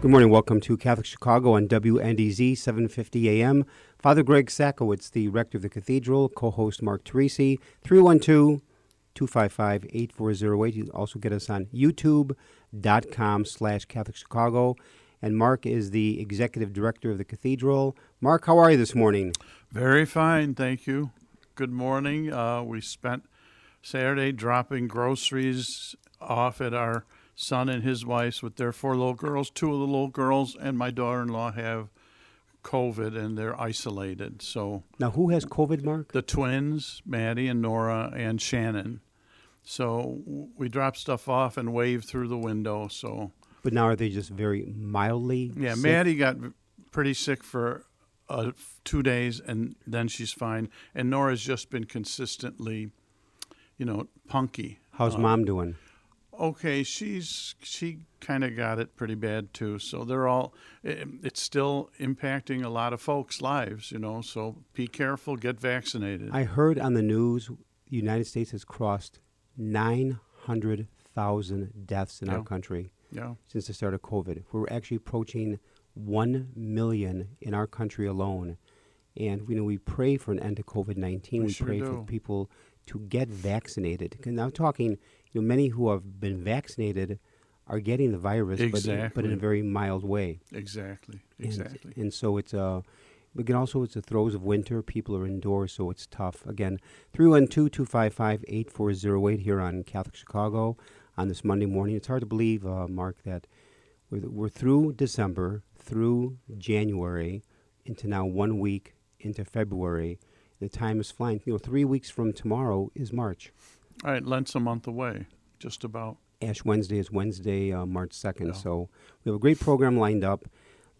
Good morning. Welcome to Catholic Chicago on WNDZ 750 AM. Father Greg Sakowicz, the rector of the cathedral, co-host Mark Teresi, 312-255-8408. You can also get us on youtube.com slash Catholic Chicago. And Mark is the executive director of the cathedral. Mark, how are you this morning? Very fine, thank you. Good morning. Uh, we spent Saturday dropping groceries off at our son and his wife with their four little girls. Two of the little girls and my daughter-in-law have COVID and they're isolated. So Now, who has COVID, Mark? the twins, Maddie and Nora and Shannon. So we drop stuff off and wave through the window. So But now are they just very mildly yeah, sick? Maddie got pretty sick for uh, two days, and then she's fine. And Nora's just been consistently, you know, punky. How's Uh, mom doing? Okay, she's she kind of got it pretty bad too. So they're all. i it's still impacting a lot of folks' lives, you know. So be careful, get vaccinated. I heard on the news the United States has crossed 900,000 deaths in our country yeah, since the start of COVID. We're actually approaching 1 million in our country alone. And you know, we pray for an end to COVID 19. We We, sure pray do. for people to get vaccinated. And I'm talking, you know, many who have been vaccinated are getting the virus, but, but in a very mild way. exactly, exactly. And, so it's uh again also it's the throes of winter. People are indoors, so it's tough. Again, 312-255-8408 here on Catholic Chicago on this Monday morning. It's hard to believe, uh, Mark, that we're, we're through December, through January, into now one week into February. The time is flying. You know, three weeks from tomorrow is March. All right, Lent's a month away, just about. Ash Wednesday is Wednesday, uh, March 2nd. Yeah. So we have a great program lined up.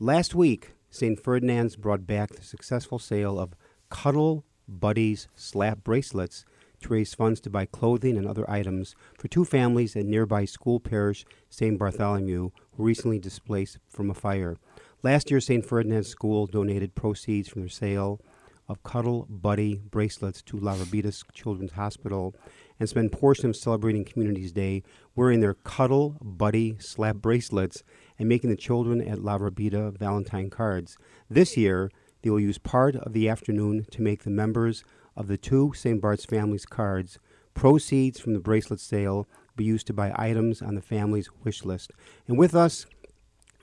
Last week, St. Ferdinand's brought back the successful sale of Cuddle Buddies slap bracelets to raise funds to buy clothing and other items for two families at nearby school parish St. Bartholomew who recently displaced from a fire. Last year, St. Ferdinand's School donated proceeds from their sale of Cuddle Buddy bracelets to La Rabida Children's Hospital and spend portion of celebrating Communities Day wearing their Cuddle Buddy slap bracelets and making the children at La Rabida Valentine cards. This year, they will use part of the afternoon to make the members of the two St. Bart's families cards. Proceeds from the bracelet sale be used to buy items on the family's wish list. And with us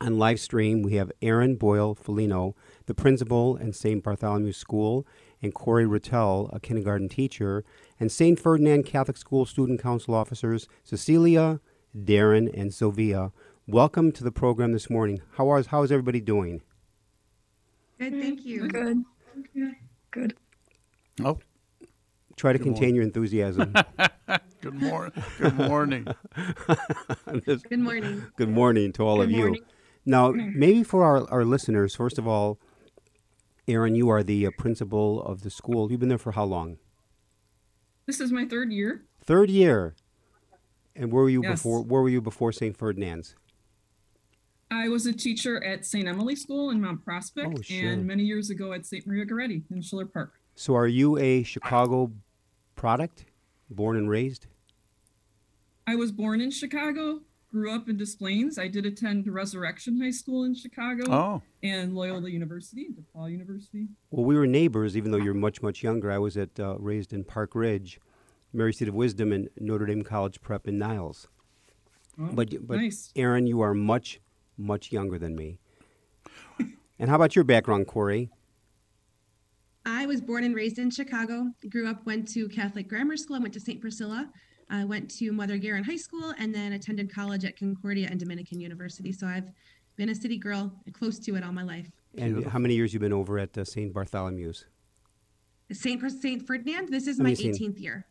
on live stream, we have Aaron Boyle Felino, the principal in St. Bartholomew School, and Corey Rattel, a kindergarten teacher, and St. Ferdinand Catholic School Student Council officers Cecilia, Darren, and Sylvia. Welcome to the program this morning. How is how is everybody doing? Good, thank you. Good. Good. Oh, Try to Good contain your enthusiasm. good morning. Good morning. Good morning. Good morning to all of Good you. Now, maybe for our, our listeners, first of all, Aaron, you are the uh, principal of the school. You've been there for how long? This is my third year. Third year. And where were you Yes. before? Where were you before St. Ferdinand's? I was a teacher at St. Emily School in Mount Prospect Oh, sure. and many years ago at St. Maria Goretti in Schiller Park. So, are you a Chicago product, born and raised? I was born in Chicago, grew up in Des Plaines. I did attend Resurrection High School in Chicago Oh, and Loyola University, DePaul University. Well, we were neighbors, even though you're much, much younger. I was at uh, raised in Park Ridge, Mary Seat of Wisdom, and Notre Dame College Prep in Niles. Oh, But, but nice. Aaron, you are much, much younger than me. And how about your background, Corey? I was born and raised in Chicago. Grew up, went to Catholic grammar school. I went to St. Priscilla. I went to Mother Guerin High School and then attended college at Concordia and Dominican University. So I've been a city girl, close to it all my life. And how many years you've been over at uh, St. Bartholomew's? St. St. Ferdinand, this is How my many Saint- 18th year.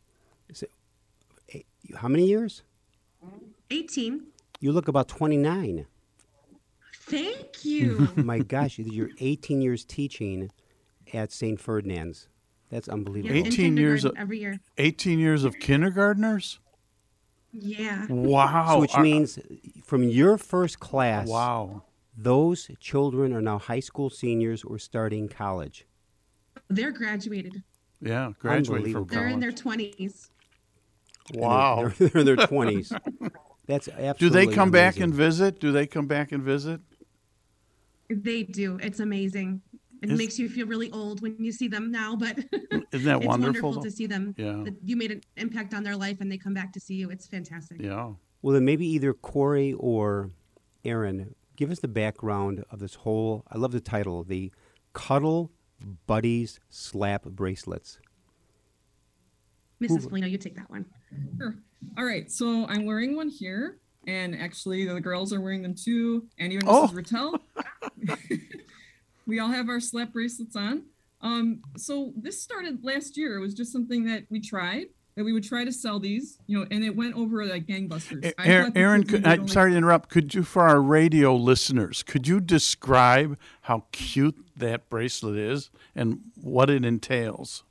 How many years? 18. You look about 29. Thank you. My gosh, you're 18 years teaching at St. Ferdinand's. That's unbelievable. in 18 years of- every year. 18 years of kindergartners? Yeah. Wow. So which Are- means from your first class, Wow. those children are now high school seniors or starting college. They're graduated. Yeah, graduated from Unbelievable. They're in their 20s. And they're- Wow. They're, they're in their 20s. That's absolutely Do they come back and visit? Do they come back and visit? They do. It's amazing. It Is- makes you feel really old when you see them now, but Isn't that it's wonderful? wonderful to see them. Yeah. that You made an impact on their life and they come back to see you. It's fantastic. Yeah. Well, then maybe either Corey or Aaron, give us the background of this whole. I love the title, the Cuddle Buddies Slap Bracelets. Mrs. Polino, you take that one. Sure. All right. So I'm wearing one here, and actually the girls are wearing them too, and even Oh. Mrs. Rattel. we all have our slap bracelets on. Um, so this started last year. It was just something that we tried that we would try to sell these, you know, and it went over like gangbusters. I Aaron, Aaron could, I'm sorry to interrupt. Could you, for our radio listeners, could you describe how cute that bracelet is and what it entails?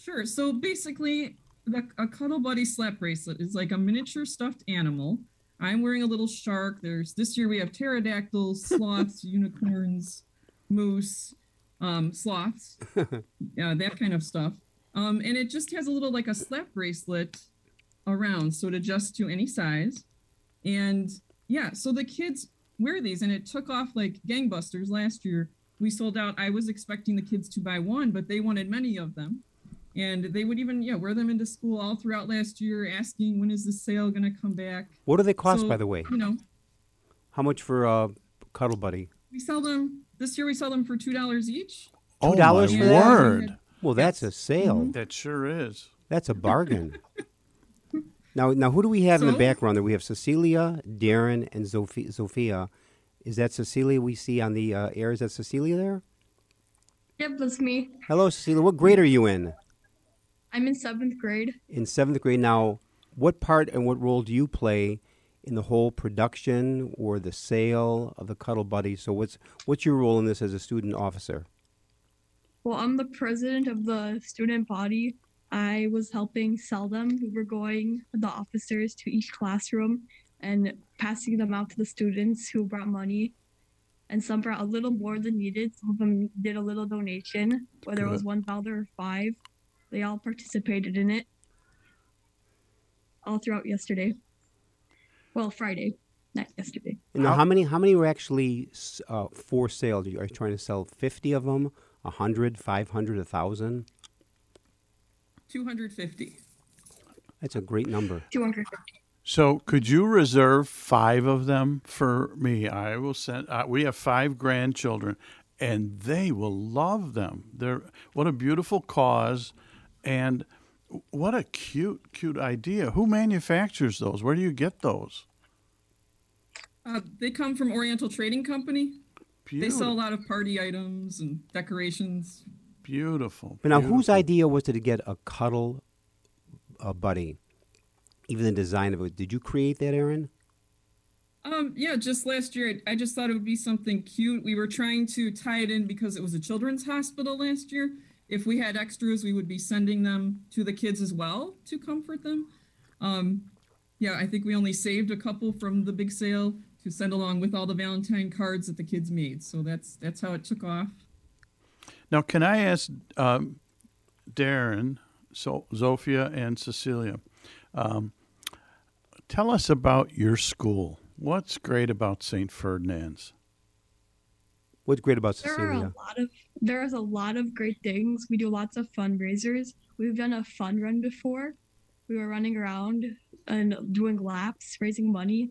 Sure. So basically, the, a Cuddle Buddy slap bracelet is like a miniature stuffed animal. I'm wearing a little shark. There's this year we have pterodactyls, sloths, unicorns, moose, um, sloths, yeah, that kind of stuff. Um, and it just has a little like a slap bracelet around, so it adjusts to any size. And yeah, so the kids wear these, and it took off like gangbusters last year. We sold out. I was expecting the kids to buy one, but they wanted many of them and they would even yeah wear them into school all throughout last year asking when is the sale going to come back What do they cost, So, by the way? you know How much for uh, Cuddle Buddy? we sell them this year we sell them for two dollars each Oh, $2 my for that? word. Well, that's a sale. Mm-hmm. That sure is. That's a bargain. now, now, who do we have in the background? There we have Cecilia, Darren, and Sophia. Sophia. Is that Cecilia we see on the uh, air? Is that Cecilia there? Yep, that's me. Hello, Cecilia. What grade are you in? I'm in seventh grade. In seventh grade. Now, what part and what role do you play in the whole production or the sale of the Cuddle Buddy? So, what's what's your role in this as a student officer? Well, I'm the president of the student body. I was helping sell them. We were going the officers to each classroom and passing them out to the students who brought money. And some brought a little more than needed. Some of them did a little donation, whether it was one dollar or five. They all participated in it all throughout yesterday. Well, Friday, not yesterday. Now, How- how many how many were actually uh, for sale? Are you are you trying to sell fifty of them, a hundred, five hundred, a thousand? 250 That's a great number. 250. So, could you reserve five of them for me? I will send. Uh, we have five grandchildren, and they will love them. They're what a beautiful cause, and what a cute, cute idea. Who manufactures those? Where do you get those? uh, they come from oriental trading company they sell a lot of party items and decorations Beautiful. But now, whose idea was it to get a cuddle uh, buddy? Even the design of it. Did you create that, Aaron? Um, yeah, just last year, I I just thought it would be something cute. We were trying to tie it in because it was a children's hospital last year. If we had extras, we would be sending them to the kids as well to comfort them. Um, yeah, I think we only saved a couple from the big sale to send along with all the Valentine cards that the kids made. So that's that's how it took off. Now, can I ask um, Darren, so Zofia, and Cecilia, um, tell us about your school. What's great about St. Ferdinand's? What's great about There are Cecilia? a lot of there's a lot of great things. We do lots of fundraisers. We've done a fun run before. We were running around and doing laps, raising money.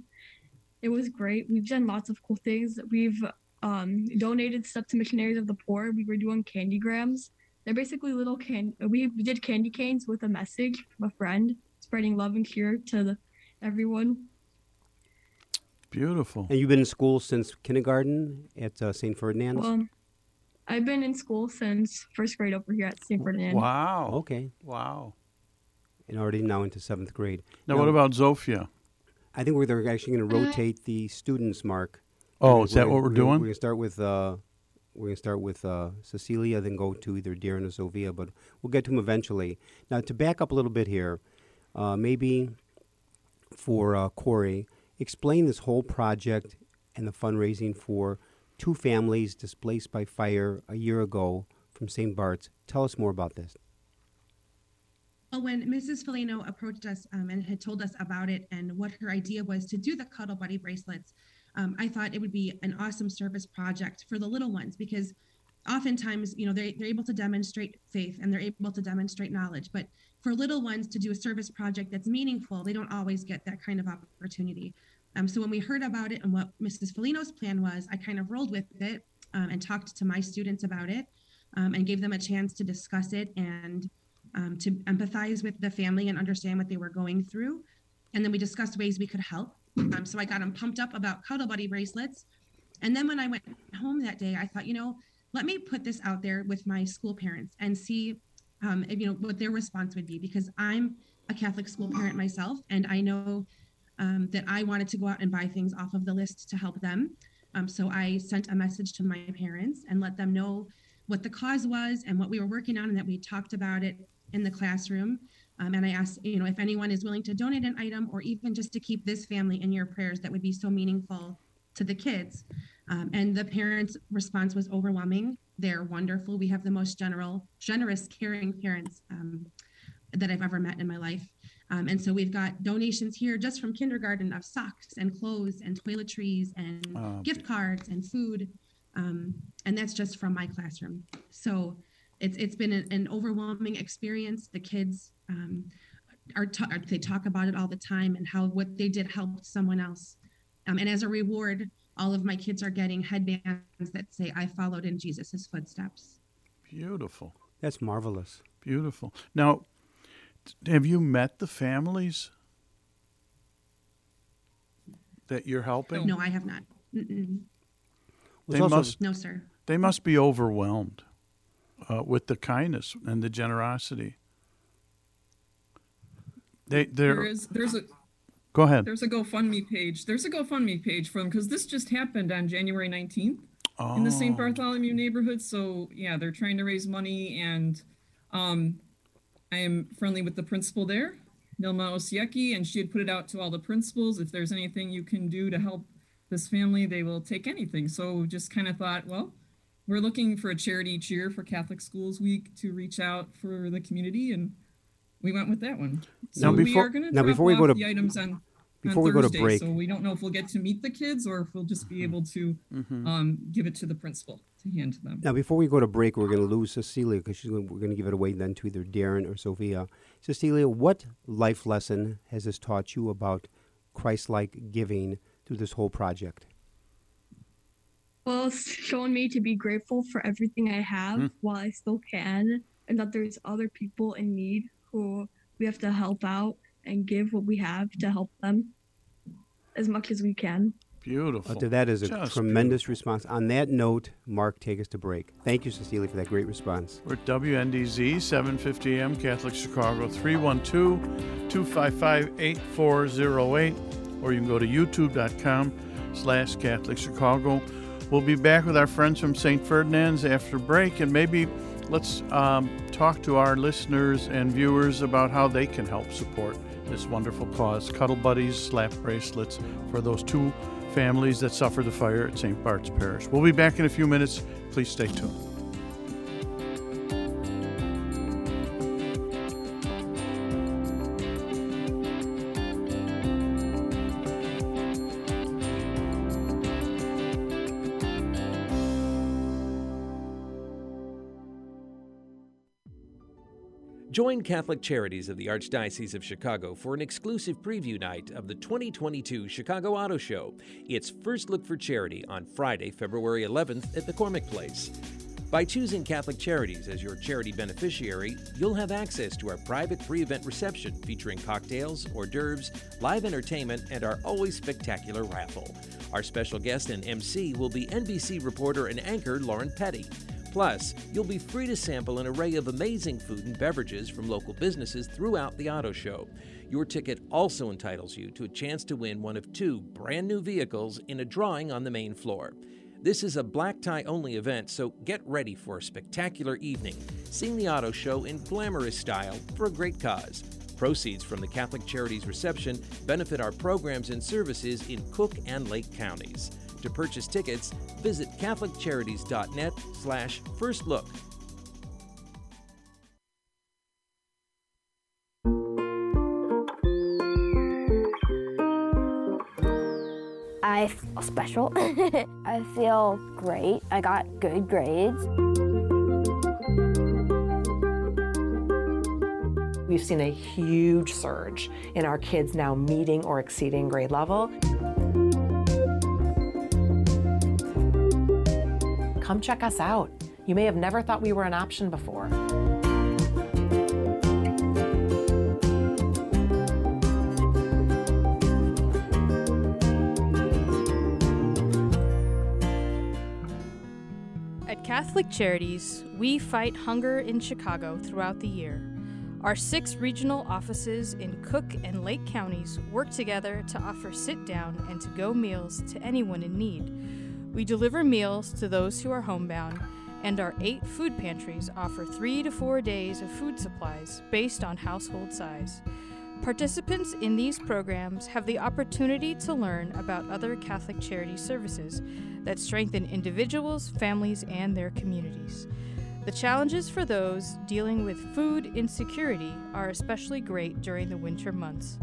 It was great. We've done lots of cool things. We've um, donated stuff to missionaries of the poor. We were doing candy grams. They're basically little can. We, we did candy canes with a message from a friend, spreading love and cheer to the, everyone. Beautiful. And you've been in school since kindergarten at uh, St. Ferdinand's? Well, I've been in school since first grade over here at St. Ferdinand. Wow. okay. Wow. And already now into seventh grade. Now, Now- what about Zofia? I think we're they're actually going to Uh, rotate the students, Mark. Oh, is that We're- what we're We're doing? going to start with uh, we're going to start with uh, Cecilia, then go to either Darren or Zofia, but we'll get to them eventually. Now, to back up a little bit here, uh, maybe for uh, Corey, explain this whole project and the fundraising for two families displaced by fire a year ago from St. Bart's. Tell us more about this. Well, when Mrs. Felino approached us um, and had told us about it and what her idea was to do the Cuddle Buddy bracelets, um, I thought it would be an awesome service project for the little ones because oftentimes, you know, they're, they're able to demonstrate faith and they're able to demonstrate knowledge. But for little ones to do a service project that's meaningful, they don't always get that kind of opportunity. Um, so when we heard about it and what Mrs. Felino's plan was, I kind of rolled with it um, and talked to my students about it um, and gave them a chance to discuss it and um, to empathize with the family and understand what they were going through. And then we discussed ways we could help. Um, so I got them pumped up about Cuddle Buddy bracelets. And then when I went home that day, I thought, you know, let me put this out there with my school parents and see, um, if, you know, what their response would be because I'm a Catholic school parent myself, and I know um, that I wanted to go out and buy things off of the list to help them. Um, so I sent a message to my parents and let them know what the cause was and what we were working on, and that we talked about it in the classroom. Um, and I asked, you know, if anyone is willing to donate an item or even just to keep this family in your prayers, that would be so meaningful to the kids. Um, and the parents' response was overwhelming. They're wonderful. We have the most general, generous, caring parents um, that I've ever met in my life. Um, and so we've got donations here just from kindergarten of socks and clothes and toiletries and Oh, gift cards and food. Um, and that's just from my classroom. So it's it's been an, an overwhelming experience. The kids um, are, ta- are they talk about it all the time and how what they did helped someone else. Um, and as a reward, all of my kids are getting headbands that say "I followed in Jesus' footsteps." Beautiful. That's marvelous. Beautiful. Now, t- have you met the families that you're helping? No, I have not. Mm-mm. They also- must No, sir. they must be overwhelmed uh, with the kindness and the generosity. They There there's a go ahead. there's a GoFundMe page. There's a GoFundMe page for them because this just happened on January 19th in the St. Oh, Bartholomew neighborhood. So yeah, they're trying to raise money, and um, I am friendly with the principal there, Nilma Osiecki, and she had put it out to all the principals. If there's anything you can do to help this family, they will take anything. So just kind of thought, well, we're looking for a charity each year for Catholic Schools Week to reach out for the community, and we went with that one. So Now, we before- are going to now, before we go to- the items on before on we go to Thursday, break- So we don't know if we'll get to meet the kids or if we'll just be able to mhm. um, give it to the principal to hand to them. Now, before we go to break, we're going to lose Cecilia because we're going to give it away then to either Darren or Sophia. Cecilia, what life lesson has this taught you about Christ-like giving through this whole project? Well, it's shown me to be grateful for everything I have Hmm. while I still can, and that there's other people in need who we have to help out and give what we have to help them as much as we can. Beautiful. That is a Just tremendous response. On that note, Mark, take us to break. Thank you, Cecilia, for that great response. We're at WNDZ, 750 AM, Catholic Chicago, 312 255 8408, or you can go to youtube.com slash Catholic Chicago. We'll be back with our friends from St. Ferdinand's after break, and maybe let's um, talk to our listeners and viewers about how they can help support this wonderful cause. Cuddle Buddies, slap bracelets for those two families that suffered the fire at St. Bart's Parish. We'll be back in a few minutes. Please stay tuned. Join Catholic Charities of the Archdiocese of Chicago for an exclusive preview night of the 2022 Chicago Auto Show. It's First Look for Charity on Friday, February 11th at the McCormick Place. By choosing Catholic Charities as your charity beneficiary, you'll have access to our private pre event reception featuring cocktails, hors d'oeuvres, live entertainment, and our always spectacular raffle. Our special guest and MC will be NBC reporter and anchor Lauren Petty. Plus, you'll be free to sample an array of amazing food and beverages from local businesses throughout the auto show. Your ticket also entitles you to a chance to win one of two brand new vehicles in a drawing on the main floor. This is a black tie only event, so get ready for a spectacular evening, seeing the auto show in glamorous style for a great cause. Proceeds from the Catholic Charities reception benefit our programs and services in Cook and Lake counties. To purchase tickets, visit catholiccharities.net slash first look. I feel oh, special. I feel great. I got good grades. We've seen a huge surge in our kids now meeting or exceeding grade level. Come check us out. You may have never thought we were an option before. At Catholic Charities, we fight hunger in Chicago throughout the year. Our six regional offices in Cook and Lake counties work together to offer sit down and to go meals to anyone in need. We deliver meals to those who are homebound, and our eight food pantries offer three to four days of food supplies based on household size. Participants in these programs have the opportunity to learn about other Catholic charity services that strengthen individuals, families, and their communities. The challenges for those dealing with food insecurity are especially great during the winter months.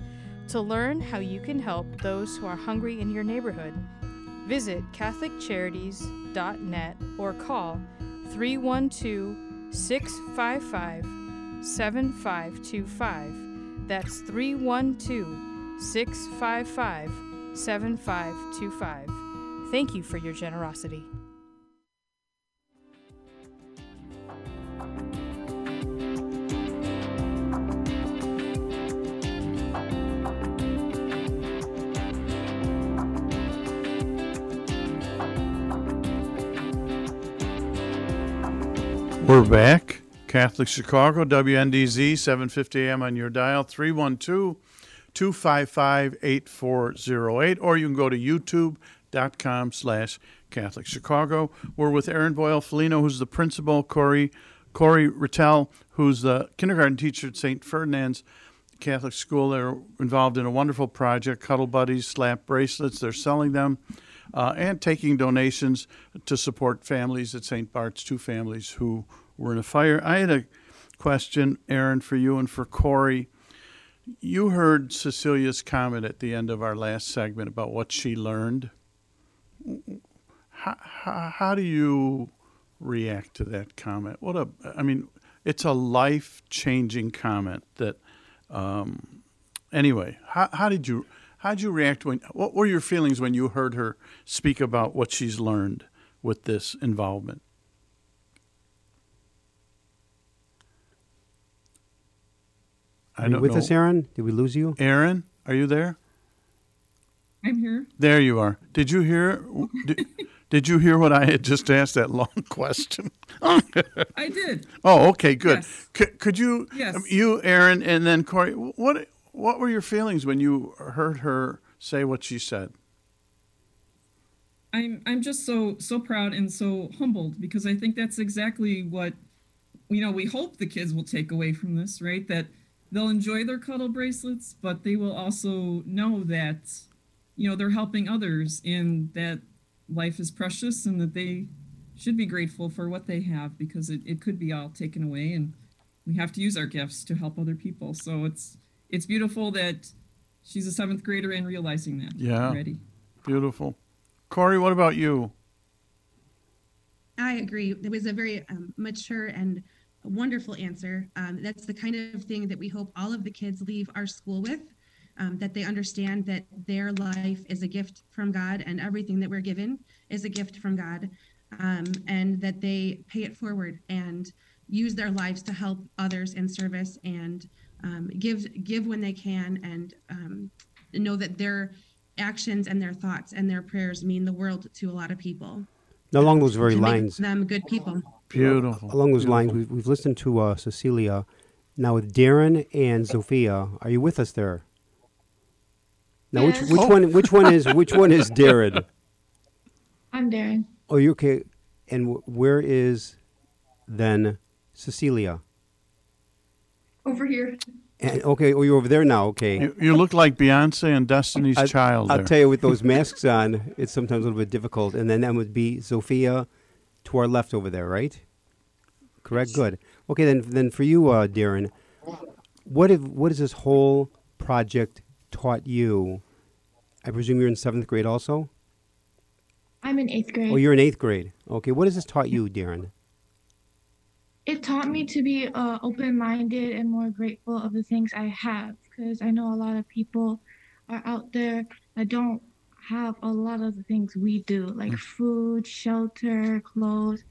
To learn how you can help those who are hungry in your neighborhood, visit CatholicCharities.net or call 312 655 7525. That's 312 655 7525. Thank you for your generosity. We're back. Catholic Chicago, WNDZ, 750 AM on your dial, 312 255 8408, or you can go to youtube.com slash Catholic Chicago. We're with Aaron Boyle Felino, who's the principal, Corey, Corey Rattel, who's the kindergarten teacher at St. Ferdinand's Catholic School. They're involved in a wonderful project, Cuddle Buddies, slap bracelets. They're selling them uh, and taking donations to support families at St. Bart's, two families who were in a fire. I had a question, Aaron, for you and for Corey. You heard Cecilia's comment at the end of our last segment about what she learned. How, how, how do you react to that comment? What a, I mean, it's a life changing comment that, um, anyway, how, how did you, how did you react when, what were your feelings when you heard her speak about what she's learned with this involvement? I Are you don't with know. us, Aaron? Did we lose you? Aaron, are you there? I'm here. There you are. Did you hear? Did, did you hear what I had just asked? That long question. I did. Oh, okay, good. Yes. C- could you, Yes. um, you, Aaron, and then Corey, what what were your feelings when you heard her say what she said? I'm I'm just so so proud and so humbled because I think that's exactly what you know we hope the kids will take away from this, right? That they'll enjoy their cuddle bracelets, but they will also know that you know they're helping others and that life is precious and that they should be grateful for what they have because it, it could be all taken away and we have to use our gifts to help other people. So it's it's beautiful that she's a seventh grader and realizing that Yeah. already. Beautiful. Corey, what about you? I agree. It was a very um, mature and wonderful answer. Um, that's the kind of thing that we hope all of the kids leave our school with. Um, that they understand that their life is a gift from God and everything that we're given is a gift from God, um, and that they pay it forward and use their lives to help others in service and um, give give when they can and um, know that their actions and their thoughts and their prayers mean the world to a lot of people. Now, along those very To make lines, them good people. Beautiful. along those lines, we've, we've listened to uh, Cecilia. Now, with Darren and Sophia, are you with us there? Now, Yes. which which Oh. one which one is which one is Darren? I'm Darren. Oh, you okay? And wh- where is then Cecilia? Over here. And okay, oh, you're over there now. Okay. You, you look like Beyonce and Destiny's I- Child. I'll there. tell you, with those masks on, it's sometimes a little bit difficult. And then that would be Sophia to our left over there, right? Correct. Good. Okay, then then for you, uh, Darren, what have what has this whole project taught you? I presume you're in seventh grade also. I'm in eighth grade. Oh, you're in eighth grade. Okay, what has this taught you, Darren? It taught me to be uh, open-minded and more grateful of the things I have because I know a lot of people are out there that don't have a lot of the things we do like food, shelter, clothes.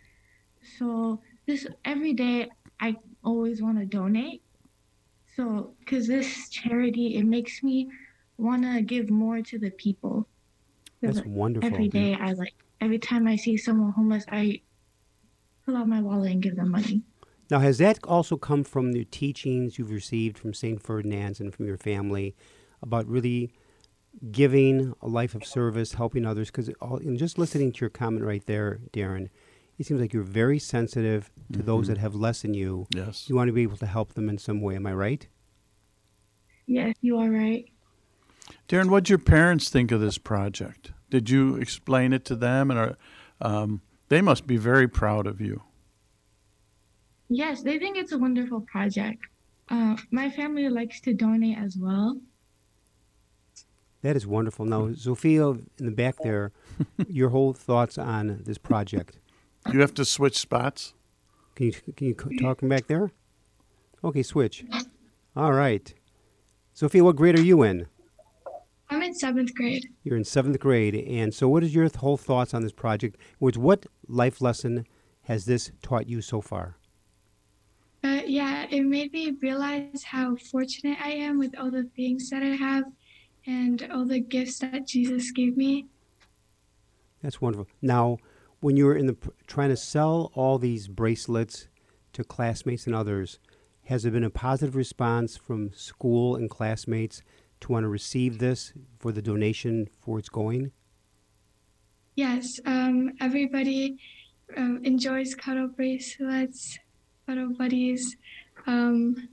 So this every day I always want to donate. So cuz this charity it makes me want to give more to the people. That's like, wonderful. Every day I like every time I see someone homeless I pull out my wallet and give them money. Now, has that also come from the teachings you've received from St. Ferdinand's and from your family about really giving a life of service, helping others? Because in just listening to your comment right there, Darren, it seems like you're very sensitive to those Mhm. that have less than you. Yes. You want to be able to help them in some way. Am I right? Yes, you are right. Darren, what'd your parents think of this project? Did you explain it to them, and are, um, they must be very proud of you? Yes, they think it's a wonderful project. Uh, my family likes to donate as well. That is wonderful. Now, Sophia, in the back there, your whole thoughts on this project. You have to switch spots. Can you can you talk from back there? Okay, switch. All right. Sophia, what grade are you in? I'm in seventh grade. You're in seventh grade, and so what is your whole thoughts on this project? Which what life lesson has this taught you so far? Uh, yeah, it made me realize how fortunate I am with all the things that I have and all the gifts that Jesus gave me. That's wonderful. Now, when you were in the trying to sell all these bracelets to classmates and others, has there been a positive response from school and classmates to want to receive this for the donation for its going? Yes, um, everybody um, enjoys cuddle bracelets, cuddle buddies. Um,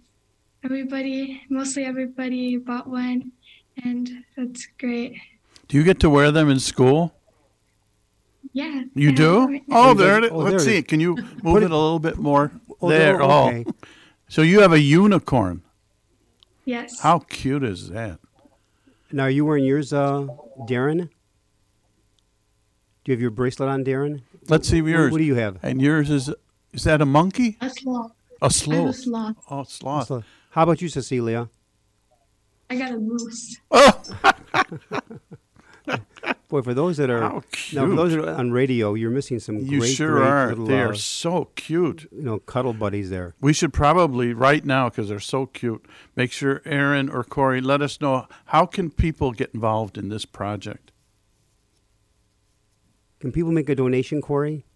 everybody, mostly everybody, bought one, and that's great. Do you get to wear them in school? Yeah. You I have do? one right now. Oh, there it is. Oh, Let's see it it. Can you move it, it- a little bit more? Oh, there. there- Oh. okay. So you have a unicorn. Yes. How cute is that? Now, are you wearing yours, uh, Darren? Do you have your bracelet on, Darren? Let's see yours. What do you have? And yours is is that a monkey? A sloth. A I have a sloth. sloth. Oh, sloth. So, how about you, Cecilia? I got a moose. Oh, Boy, for those that are how now, for those that are on radio, you're missing some You great, sure great are. little, They uh, are so cute. you know, cuddle buddies there. We should probably right now because they're so cute. Make sure Aaron or Corey let us know how can people get involved in this project. Can people make a donation, Corey?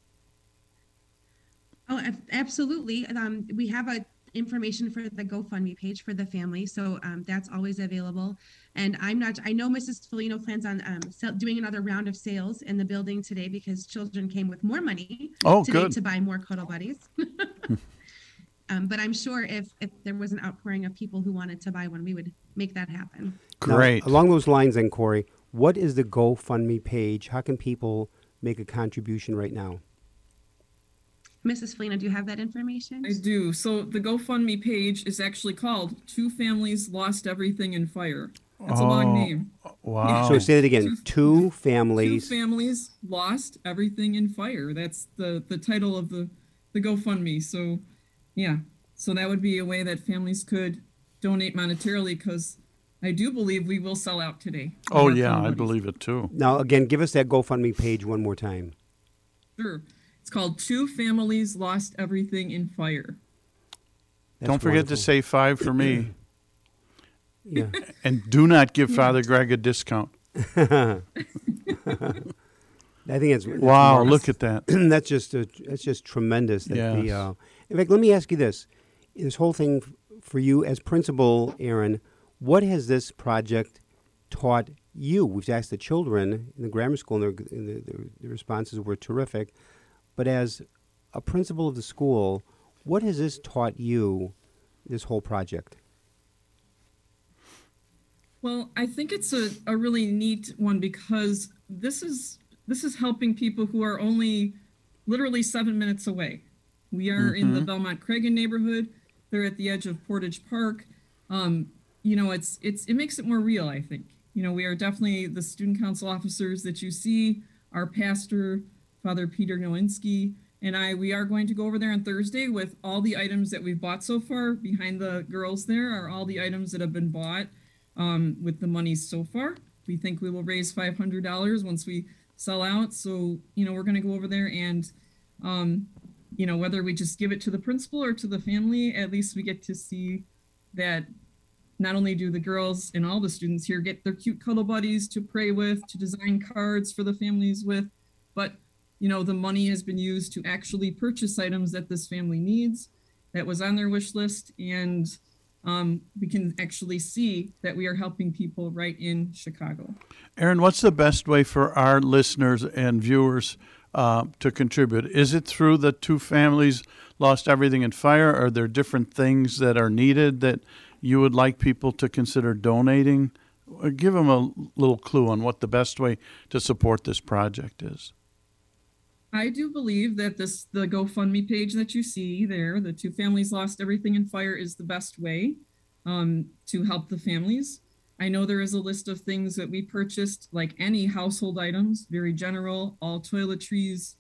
Oh, absolutely. Um, we have a information for the GoFundMe page for the family, so um, that's always available. And I'm not. I know Mrs. Felino plans on um, sell, doing another round of sales in the building today because children came with more money Oh, today good. to buy more cuddle buddies. um, but I'm sure if if there was an outpouring of people who wanted to buy one, we would make that happen. Now, Great. along those lines, then, Corey, what is the GoFundMe page? How can people make a contribution right now? Mrs. Felino, do you have that information? I do. So the GoFundMe page is actually called Two Families Lost Everything in Fire. That's a Oh, long name. Wow. So say that again. Two Two families. families lost everything in fire. That's the the title of the the GoFundMe. So Yeah. So that would be a way that families could donate monetarily because I do believe we will sell out today. Oh, yeah, I believe it too. Now, again, give us that GoFundMe page one more time. Sure. It's called Two Families Lost Everything in Fire. That's Don't forget to say five for me. Yeah. and do not give Father Greg a discount. I think that's, that's Wow, marvelous. look at that. that's just a, that's just tremendous. That the, uh, in fact, let me ask you this: this whole thing f- for you as principal, Aaron, what has this project taught you? We've asked the children in the grammar school, and their, and their, their, their responses were terrific. But as a principal of the school, what has this taught you? This whole project. Well, I think it's a, a really neat one because this is this is helping people who are only literally seven minutes away. We are in the Mhm. Belmont Cragin neighborhood. They're at the edge of Portage Park. Um, you know, it's it's it makes it more real, I think. You know, we are definitely the student council officers that you see, our pastor, Father Peter Nowinski, and I, we are going to go over there on Thursday with all the items that we've bought so far. Behind the girls there are all the items that have been bought um, with the money so far. We think we will raise $500 once we sell out. So, you know, we're going to go over there and, um, you know, whether we just give it to the principal or to the family, at least we get to see that not only do the girls and all the students here get their cute cuddle buddies to pray with, to design cards for the families with, but you know, the money has been used to actually purchase items that this family needs that was on their wish list. And um, we can actually see that we are helping people right in Chicago. Aaron, what's the best way for our listeners and viewers uh, to contribute? Is it through the two families lost everything in fire? Are there different things that are needed that you would like people to consider donating? Give them a little clue on what the best way to support this project is. I do believe that this the GoFundMe page that you see there, the two families lost everything in fire, is the best way um, to help the families. I know there is a list of things that we purchased, like any household items, very general, all toiletries,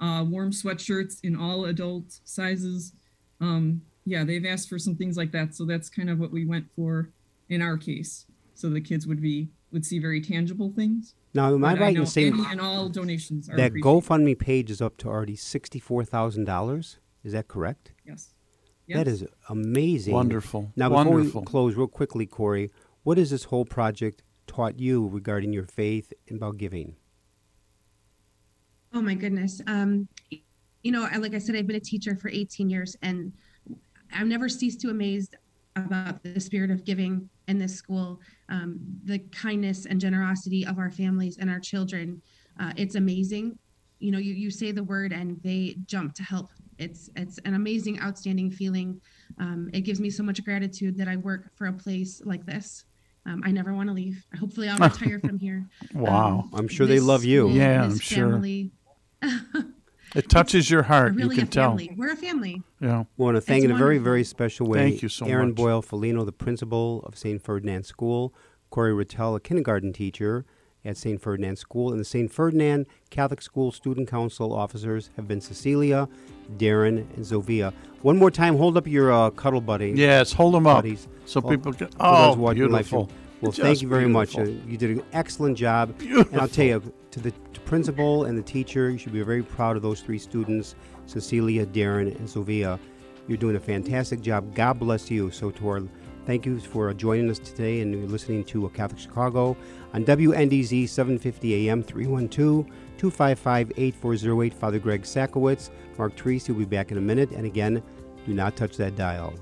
uh, warm sweatshirts in all adult sizes. Um, yeah, they've asked for some things like that, so that's kind of what we went for in our case, so the kids would be would see very tangible things. Now, am I right in saying any and all donations are that. GoFundMe page is up to already sixty-four thousand dollars? Is that correct? Yes. That Yes. is amazing. Wonderful. Now, before Wonderful. we close, real quickly, Corey, what has this whole project taught you regarding your faith and about giving? Oh my goodness. Um, you know, like I said, I've been a teacher for 18 years, and I've never ceased to amazed about the spirit of giving in this school, um, the kindness and generosity of our families and our children. Uh, it's amazing. You know, you, you say the word and they jump to help. It's it's an amazing, outstanding feeling. Um, it gives me so much gratitude that I work for a place like this. Um, I never want to leave. Hopefully, I'll retire from here. Wow. I'm sure they love you. school, Yeah, I'm sure. family, It touches your heart. really you a can tell. We're a family. Yeah. We want to thank It's in a very, very special way. Thank you so much. Aaron much. Boyle Felino, the principal of St. Ferdinand School, Corey Rattel, a kindergarten teacher at St. Ferdinand School, and the St. Ferdinand Catholic School Student Council officers have been Cecilia, Darren, and Zovia. One more time, hold up your uh, cuddle buddy. Yes, hold them up buddies. so Oh, people can. Oh, those watching beautiful. Well, Just thank you very much. Uh, you did an excellent job. And I'll tell you, to the to principal and the teacher, you should be very proud of those three students, Cecilia, Darren, and Sylvia. You're doing a fantastic job. God bless you. So, to our thank you for joining us today and listening to Catholic Chicago on WNDZ 750 AM 312 255 8408. Father Greg Sakowicz, Mark Treese will be back in a minute. And again, do not touch that dial.